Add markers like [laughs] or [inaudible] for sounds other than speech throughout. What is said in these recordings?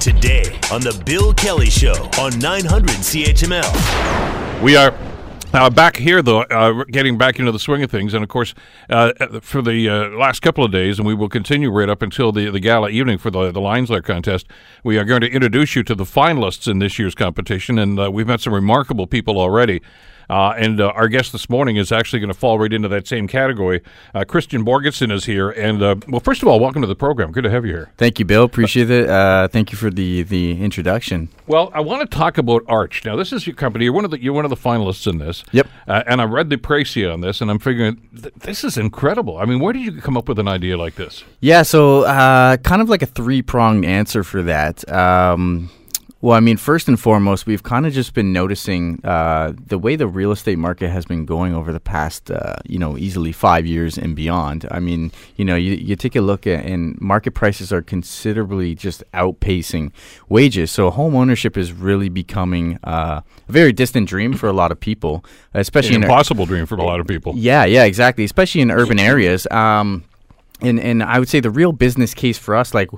Today on The Bill Kelly Show on 900 CHML. We are uh, back here, though, uh, getting back into the swing of things. And of course, uh, for the uh, last couple of days, and we will continue right up until the, the gala evening for the, the Lions Lair contest, we are going to introduce you to the finalists in this year's competition. And uh, we've met some remarkable people already. Uh, and uh, our guest this morning is actually going to fall right into that same category. Uh, Kristian Borghesan is here, and uh, well, first of all, welcome to the program. Good to have you here. Thank you, Bill. Appreciate it. Uh, thank you for the the introduction. Well, I want to talk about Arch. Now, this is your company. You're one of the you're one of the finalists in this. Yep. Uh, and I read the précis on this, and I'm figuring th- this is incredible. I mean, where did you come up with an idea like this? Yeah, so kind of like a three pronged answer for that. Um, well, I mean, first and foremost, we've kind of just been noticing uh, the way the real estate market has been going over the past, uh, you know, easily five years and beyond. I mean, you know, you, you take a look at and market prices are considerably just outpacing wages. So home ownership is really becoming uh, a very distant dream for a lot of people, especially An impossible dream for a lot of people. Yeah, yeah, exactly. Especially in urban areas. Um, and and I would say the real business case for us, like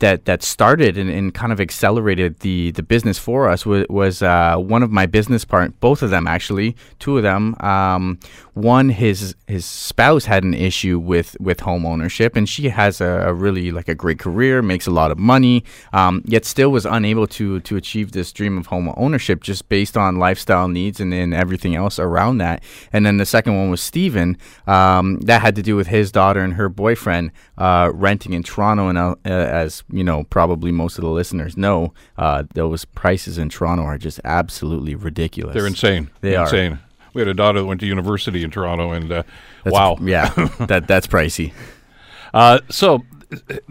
that that started and, and kind of accelerated the the business for us was, was uh, one of my business part, both of them actually, two of them. Um, one, his his spouse had an issue with with home ownership, and she has a, a really like a great career, makes a lot of money, um, yet still was unable to to achieve this dream of home ownership just based on lifestyle needs and, and everything else around that. And then the second one was Steven. Um, that had to do with his daughter and her boyfriend uh, renting in Toronto, and uh, as you know, probably most of the listeners know, uh, those prices in Toronto are just absolutely ridiculous. They're insane. They They're are. insane. We had a daughter that went to university in Toronto, and uh, wow, yeah, [laughs] that that's pricey. Uh, so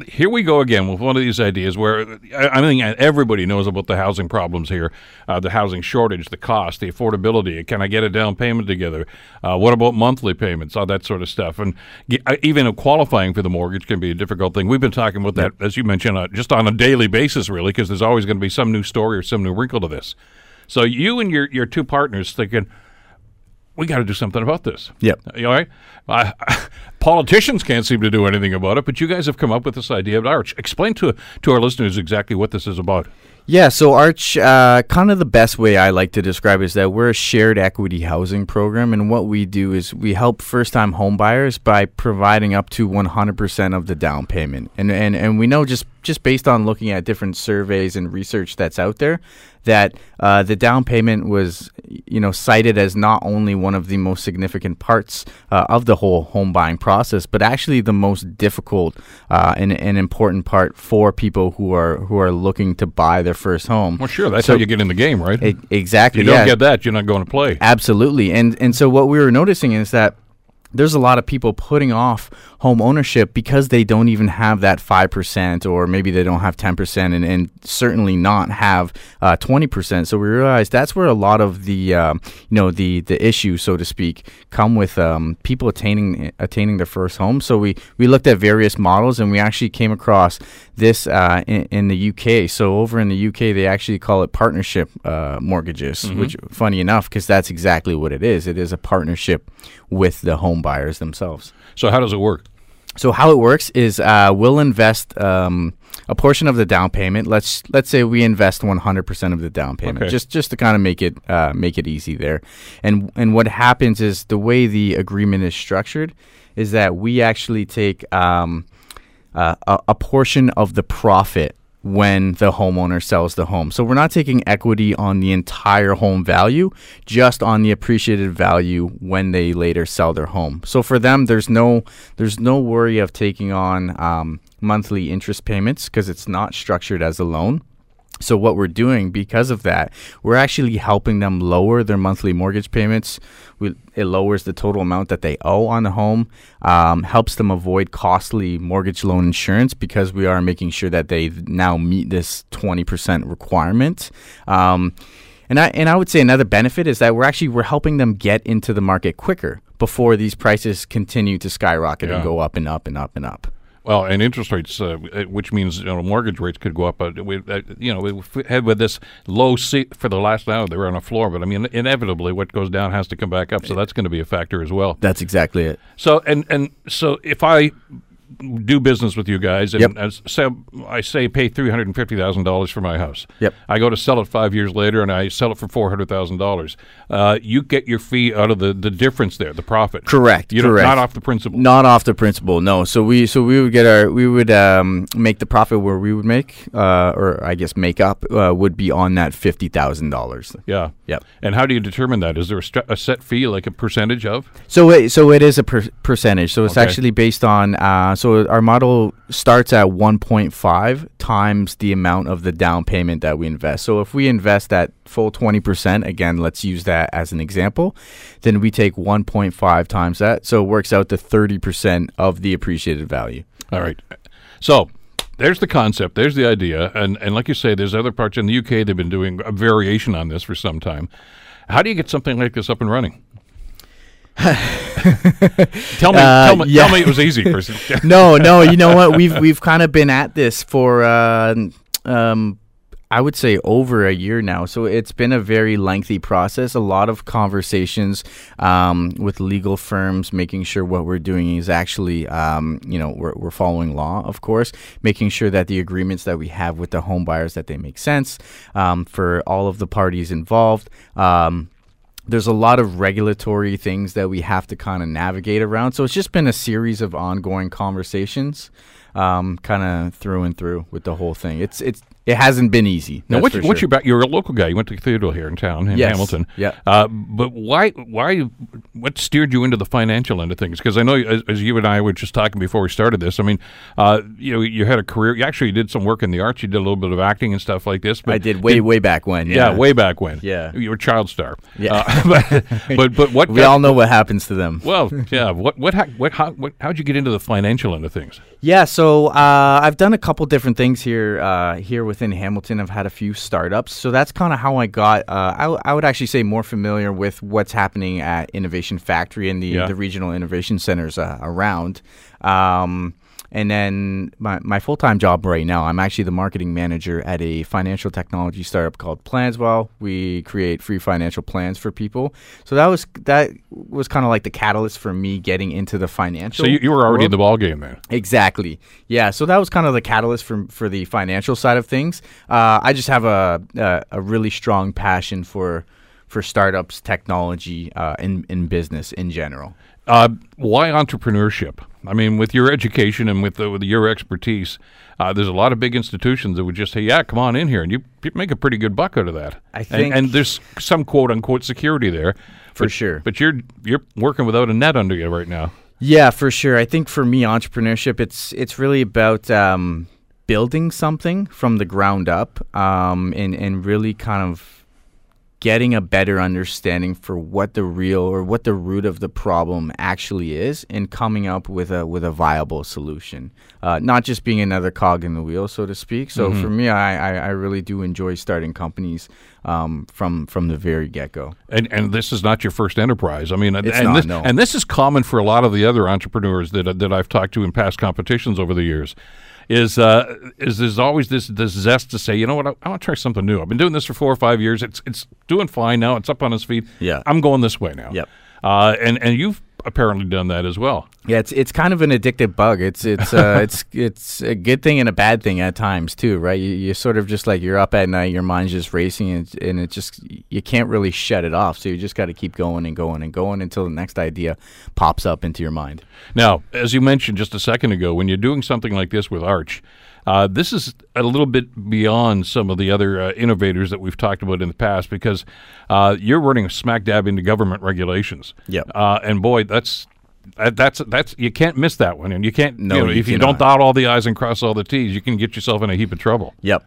here we go again with one of these ideas where I, mean everybody knows about the housing problems here, uh, the housing shortage, the cost, the affordability. Can I get a down payment together? Uh, what about monthly payments? All that sort of stuff, and uh, even qualifying for the mortgage can be a difficult thing. We've been talking about that, as you mentioned, uh, just on a daily basis, really, because there's always going to be some new story or some new wrinkle to this. So you and your your two partners thinking we got to do something about this. Yep. You all right? Uh, [laughs] politicians can't seem to do anything about it, but you guys have come up with this idea of Arch. Explain to to our listeners exactly what this is about. Yeah, so Arch, uh, kind of the best way I like to describe it is that we're a shared equity housing program, and what we do is we help first-time homebuyers by providing up to 100% of the down payment, and and and we know just just based on looking at different surveys and research that's out there, that uh, the down payment was, you know, cited as not only one of the most significant parts uh, of the whole home buying process, but actually the most difficult uh, and an important part for people who are who are looking to buy their first home. Well, sure, that's So- how you get in the game, right? E- exactly. if you don't yeah. get that, you're not going to play. Absolutely. And and so what we were noticing is that there's a lot of people putting off home ownership because they don't even have that 5% or maybe they don't have 10% and, and certainly not have uh, 20% so we realized that's where a lot of the um, you know the the issues so to speak come with um, people attaining attaining their first home. So we we looked at various models and we actually came across this uh, in, in the UK so over in the UK they actually call it partnership uh, mortgages which funny enough because that's exactly what it is it is a partnership with the home buyers themselves So how does it work? so how it works is uh, we'll invest um, a portion of the down payment. Let's let's say we invest 100% of the down payment, Okay. just just to kind of make it uh, make it easy there. And and what happens is the way the agreement is structured is that we actually take um, uh, a, a portion of the profit when the homeowner sells the home. So we're not taking equity on the entire home value, just on the appreciated value when they later sell their home. So for them, there's no there's no worry of taking on um, monthly interest payments because it's not structured as a loan. So what we're doing because of that, we're actually helping them lower their monthly mortgage payments. We, it lowers the total amount that they owe on the home, um, helps them avoid costly mortgage loan insurance because we are making sure that they now meet this 20% requirement. Um, and I and I would say another benefit is that we're actually we're helping them get into the market quicker before these prices continue to skyrocket Yeah. and go up and up and up and up. Well, and interest rates, uh, uh, which means you know, mortgage rates could go up. Uh, we, uh, you know, we had with this low seat for the last hour, they were on a floor. But I mean, inevitably, what goes down has to come back up. So that's going to be a factor as well. That's exactly it. So and and so if I do business with you guys, and Yep. as, say I say pay three hundred and fifty thousand dollars for my house. Yep. I go to sell it five years later, and I sell it for four hundred thousand dollars. Uh, you get your fee out of the, the difference there, the profit. Correct, You correct. not off the principal. Not off the principal, no. So we so we would get our we would um, make the profit where we would make, uh, or I guess make up uh, would be on that fifty thousand dollars. Yeah. Yep. And how do you determine that? Is there a, st- a set fee, like a percentage of? So it, so it is a per- percentage. So it's Okay. actually based on. So our model starts at 1.5 times the amount of the down payment that we invest. So if we invest that full 20%, again, let's use that as an example, then we take 1.5 times that. So it works out to 30% of the appreciated value. All right. So there's the concept. There's the idea. And, and like you say, there's other parts in the UK they've been doing a variation on this for some time. How do you get something like this up and running? [laughs] tell me, Uh, tell me, yeah. tell me it was easy. For, [laughs] no, no, you know what? We've [laughs] we've kind of been at this for uh, um, I would say over a year now. So it's been a very lengthy process. A lot of conversations um, with legal firms, making sure what we're doing is actually, um, you know, we're, we're following law, of course, making sure that the agreements that we have with the home buyers that they make sense um, for all of the parties involved. Um, there's a lot of regulatory things that we have to kind of navigate around. So it's just been a series of ongoing conversations, um, kind of through and through with the whole thing. It's it's it hasn't been easy. now, for what's sure. back? You're a local guy. You went to Cathedral here in town in Yes. Hamilton. Yeah. Uh, but why? Why? What steered you into the financial end of things? Because I know, as, as you and I were just talking before we started this. I mean, uh, you know, you had a career. You actually did some work in the arts. You did a little bit of acting and stuff like this. But I did way way back when. Yeah, Yeah, way back when. Yeah. you were a child star. Yeah. Uh, [laughs] but, but but what? [laughs] We got- all know what happens to them. Well, yeah. What what how, what how what, how'd you get into the financial end of things? Yeah, so uh, I've done a couple different things here uh, here within Hamilton. I've had a few startups, so that's kind of how I got. Uh, I, w- I would actually say more familiar with what's happening at Innovation Factory and the, Yeah. the regional innovation centers uh, around. Um, and then my, my full time job right now, I'm actually the marketing manager at a financial technology startup called Planswell. We create free financial plans for people. So that was that was kind of like the catalyst for me getting into the financial. So you, you were already in the ball game then. Exactly. Yeah. So that was kind of the catalyst for for the financial side of things. Uh, I just have a, a a really strong passion for for startups, technology, uh, in in business in general. Uh, why entrepreneurship? I mean, with your education and with, the, with your expertise, uh, there's a lot of big institutions that would just say, "Yeah, come on in here," and you, make a pretty good buck out of that. I And- think- and, there's some quote unquote security there, For but- sure. But you're you're working without a net under you right now. Yeah, for sure. I think for me, entrepreneurship it's it's really about um, building something from the ground up, um, and and really kind of getting a better understanding for what the real or what the root of the problem actually is, and coming up with a with a viable solution. Uh, not just being another cog in the wheel, so to speak. So Mm-hmm. for me, I, I I really do enjoy starting companies um, from from the very get go. And and this is not your first enterprise. I mean, and, It's and not, this, no. and this is common for a lot of the other entrepreneurs that that I've talked to in past competitions over the years. Is uh, is there's always this this zest to say, you know what, I, I want to try something new. I've been doing this for four or five years. It's it's doing fine now. It's up on its feet. Yeah. I'm going this way now. Yep. Uh, and and you've apparently done that as well. Yeah, it's it's kind of an addictive bug. It's it's uh, [laughs] it's it's a good thing and a bad thing at times too, right? You you sort of just like you're up at night, your mind's just racing, and, and it just you can't really shut it off. So you just got to keep going and going and going until the next idea pops up into your mind. Now, as you mentioned just a second ago, when you're doing something like this with Arch, uh, this is a little bit beyond some of the other uh, innovators that we've talked about in the past because uh, you're running smack dab into government regulations. Yep. Uh, and boy, that's that's that's you can't miss that one, and you can't. No, you know, you if you don't dot all the i's and cross all the t's, you can get yourself in a heap of trouble. Yep.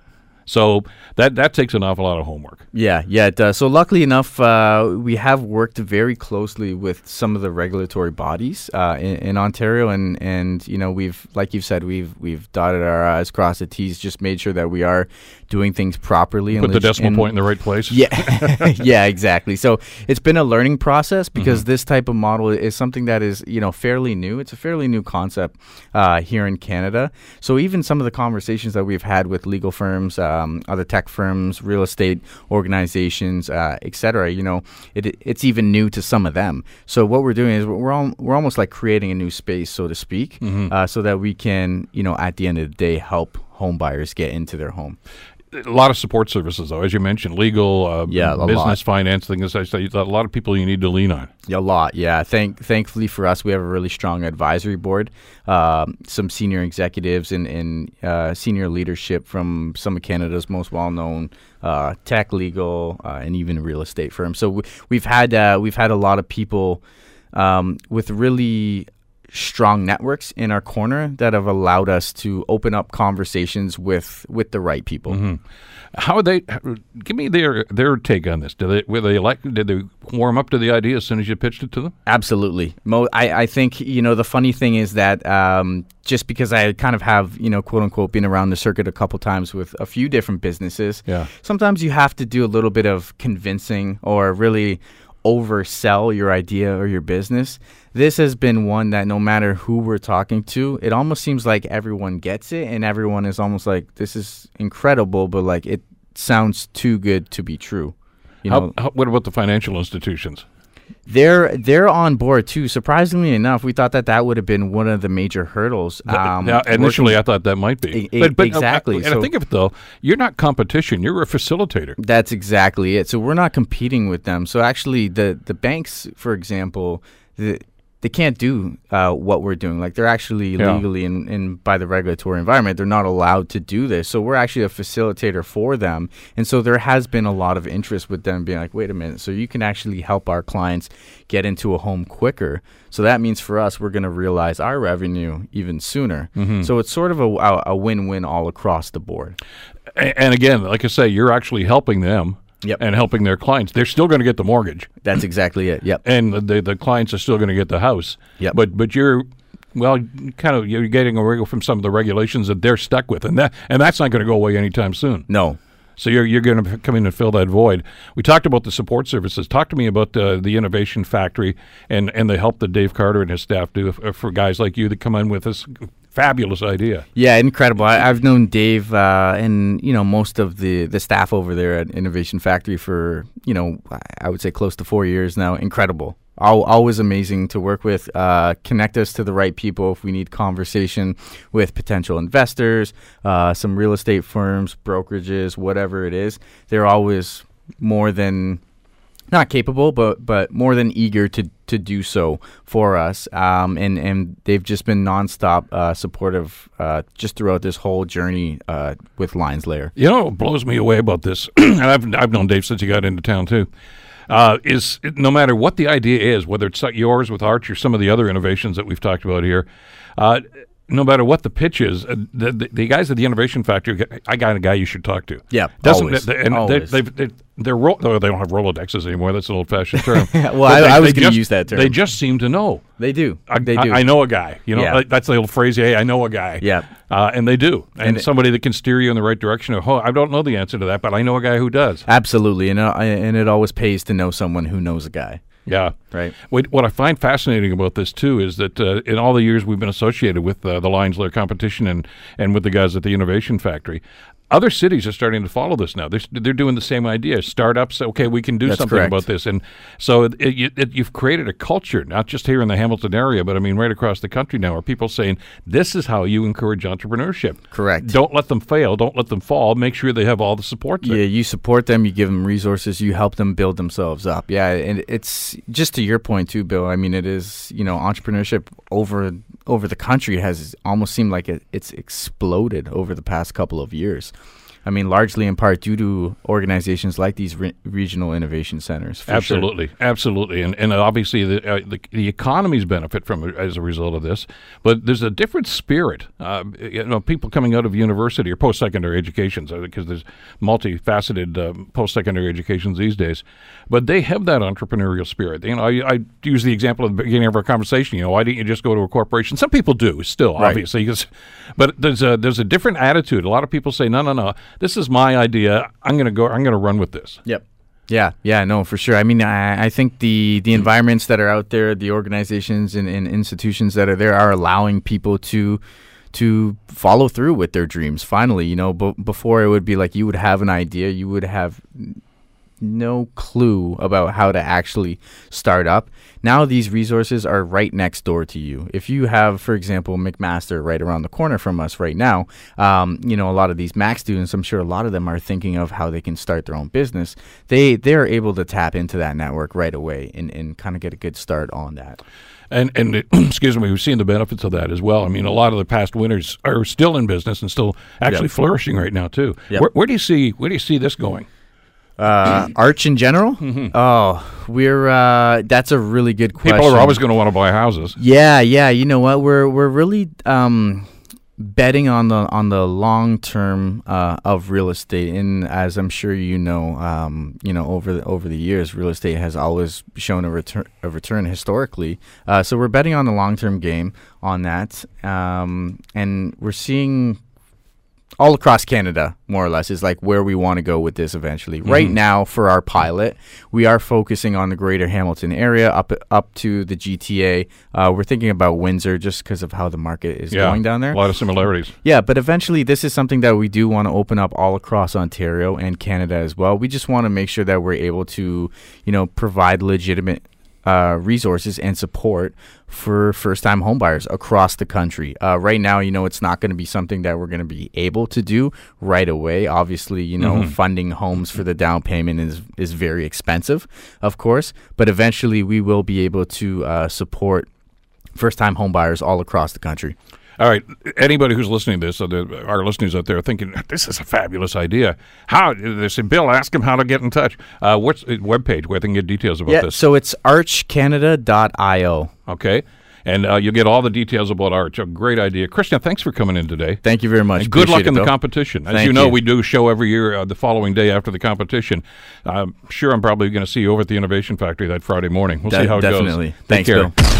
So that that takes an awful lot of homework. Yeah, yeah, it does. So luckily enough, uh, we have worked very closely with some of the regulatory bodies uh, in, in Ontario, and and you know we've, like you've said, we've we've dotted our i's, crossed the t's, just made sure that we are doing things properly. and Put the leg- decimal and- point in the right place. Yeah, [laughs] yeah, exactly. So it's been a learning process Mm-hmm. because this type of model is something that is, you know, fairly new. It's a fairly new concept uh, here in Canada. So even some of the conversations that we've had with legal firms, uh, um, other tech firms, real estate organizations, uh, et cetera. You know, it, it's even new to some of them. So what we're doing is we're all, we're almost like creating a new space, so to speak, uh, so that we can, you know, at the end of the day, help home buyers get into their home. A lot of support services, though, as you mentioned, legal, uh, Yeah, business, lot. finance, things. I say a lot of people you need to lean on. A lot, yeah. Thank, thankfully for us, we have a really strong advisory board, um, some senior executives and, and uh, senior leadership from some of Canada's most well-known uh, tech, legal, uh, and even real estate firms. So we, we've had uh, we've had a lot of people um, with really strong networks in our corner that have allowed us to open up conversations with with the right people. How are they? Give me their their take on this. Did they were they like? Did they warm up to the idea as soon as you pitched it to them? Absolutely. Mo- I, I think, you know, the funny thing is that um, just because I kind of have, you know, quote unquote, been around the circuit a couple times with a few different businesses, Yeah. sometimes you have to do a little bit of convincing or really oversell your idea or your business. This has been one that no matter who we're talking to, it almost seems like everyone gets it and everyone is almost like, this is incredible, but like it sounds too good to be true. You know, How, how, what about the financial institutions? They're they're on board too. Surprisingly enough, we thought that that would have been one of the major hurdles. Um, now, initially, working- I thought that might be, But e- exactly. And I think of it though, you're not competition; you're a facilitator. that's exactly it. So we're not competing with them. So actually, the the banks, for example, the, they can't do uh, what we're doing. Like they're actually Yeah. legally and, and by the regulatory environment, they're not allowed to do this. So we're actually a facilitator for them. And so there has been a lot of interest with them being like, wait a minute, so you can actually help our clients get into a home quicker. So that means for us, we're going to realize our revenue even sooner. Mm-hmm. So it's sort of a, a, a win-win all across the board. And again, like I say, you're actually helping them Yep. and helping their clients. They're still going to get the mortgage, That's exactly it. Yep. and the the, the clients are still going to get the house. Yep. But but you're well, kind of you're getting away from some of the regulations that they're stuck with, and that and that's not going to go away anytime soon. No, So you're you're going to come in and fill that void. We talked about the support services. Talk to me about uh, the innovation factory and and the help that Dave Carter and his staff do for guys like you that come in with this fabulous idea. Yeah, incredible. I, I've known Dave uh, and you know most of the the staff over there at Innovation Factory for you know I- would say close to four years now. Incredible. Al- Always amazing to work with. Uh, connect us to the right people if we need conversation with potential investors, uh, some real estate firms, brokerages, whatever it is. They're always more than not capable, but but more than eager to to do so for us. Um, and and they've just been nonstop uh, supportive uh, just throughout this whole journey uh, with Lions Lair. You know what blows me away about this, [clears throat] and I've I've known Dave since he got into town too. Uh, is no matter what the idea is, whether it's yours with Arch or some of the other innovations that we've talked about here, uh, no matter what the pitch is, uh, the, the, the guys at the Innovation Factory, I got a guy you should talk to. Yeah, doesn't always, and always. They, they've, they, they're ro- no, they don't have Rolodexes anymore. That's an old-fashioned term. [laughs] Well, I- I was gonna use that term. They just seem to know. They do. I, they do. I, know a guy. You know, Yeah. that's the old phrase. Hey, I know a guy. Yeah. Uh, and they do, and, And- somebody that can steer you in the right direction. Of, oh, I don't know the answer to that, but I know a guy who does. Absolutely, and uh, and it always pays to know someone who knows a guy. Yeah. Right. What, what I find fascinating about this too is that uh, in all the years we've been associated with uh, the Lions Lair competition and, and with the guys at the Innovation Factory, other cities are starting to follow this now. They're, they're doing the same idea. Startups, okay, we can do That's something correct. about this, and so it, it, it, you've created a culture, not just here in the Hamilton area, but I mean right across the country now, are people saying this is how you encourage entrepreneurship. Correct. Don't let them fail. Don't let them fall. Make sure they have all the support. there. Yeah, you support them, you give them resources, you help them build themselves up. Yeah, and it's just to your point too, Bill. I mean, it is you know entrepreneurship over over the country has almost seemed like it, it's exploded over the past couple of years. I mean, largely in part due to organizations like these re- regional innovation centers. for sure. Absolutely, absolutely, and and obviously the, uh, the the economies benefit from it as a result of this. But there's a different spirit. Uh, you know, people coming out of university or post secondary educations because there's multifaceted uh, post secondary educations these days. But they have that entrepreneurial spirit. You know, I, I use the example at the beginning of our conversation. You know, why didn't you just go to a corporation? Some people do still, Right. obviously, but there's a there's a different attitude. A lot of people say, no, no, no, this is my idea. I'm to go. I'm to run with this. Yep. Yeah, yeah, no, for sure. I mean, I, I think the the environments that are out there, the organizations and, and institutions that are there, are allowing people to to follow through with their dreams. Finally, you know, b- before it would be like you would have an idea, you would have no clue about how to actually start up. Now these resources are right next door to you. If you have, for example, McMaster right around the corner from us right now, um, you know a lot of these Mac students, I'm sure a lot of them are thinking of how they can start their own business. They they're able to tap into that network right away and, and kind of get a good start on that. And and [clears throat] excuse me, we've seen the benefits of that as well. I mean, a lot of the past winners are still in business and still actually Yep. flourishing right now too. Yep. Where, where do you see where do you see this going? Uh, [clears throat] arch in general? Oh, we're uh, that's a really good question. People are always going to want to buy houses. Yeah, yeah. You know what? We're we're really um, betting on the on the long term uh, of real estate, and as I'm sure you know, um, you know over the, over the years, real estate has always shown a return a return historically. Uh, so we're betting on the long term game on that, um, and we're seeing all across Canada, more or less, is like where we want to go with this eventually. Right now, for our pilot, we are focusing on the Greater Hamilton area, up up to the GTA. Uh, we're thinking about Windsor just because of how the market is Yeah, going down there. A lot of similarities. Yeah, but eventually, this is something that we do want to open up all across Ontario and Canada as well. We just want to make sure that we're able to, you know, provide legitimate uh, resources and support for first-time homebuyers across the country. Uh, right now, you know, it's not going to be something that we're going to be able to do right away. Obviously, you know, funding homes for the down payment is is very expensive, of course. But eventually, we will be able to uh, support first-time homebuyers all across the country. All right, anybody who's listening to this, uh, the, our listeners out there, are thinking this is a fabulous idea. How they say, Bill, ask him how to get in touch. Uh, what's the webpage where they can get details about Yeah, this? so it's archcanada.io. Okay, and uh, you'll get all the details about Arch. A great idea, Kristian. Thanks for coming in today. Thank you very much. And good luck in it, the competition. As Thank you know, you. we do show every year uh, the following day after the competition. I'm sure I'm probably going to see you over at the Innovation Factory that Friday morning. We'll De- see how it definitely. goes. Take Thanks. Bill.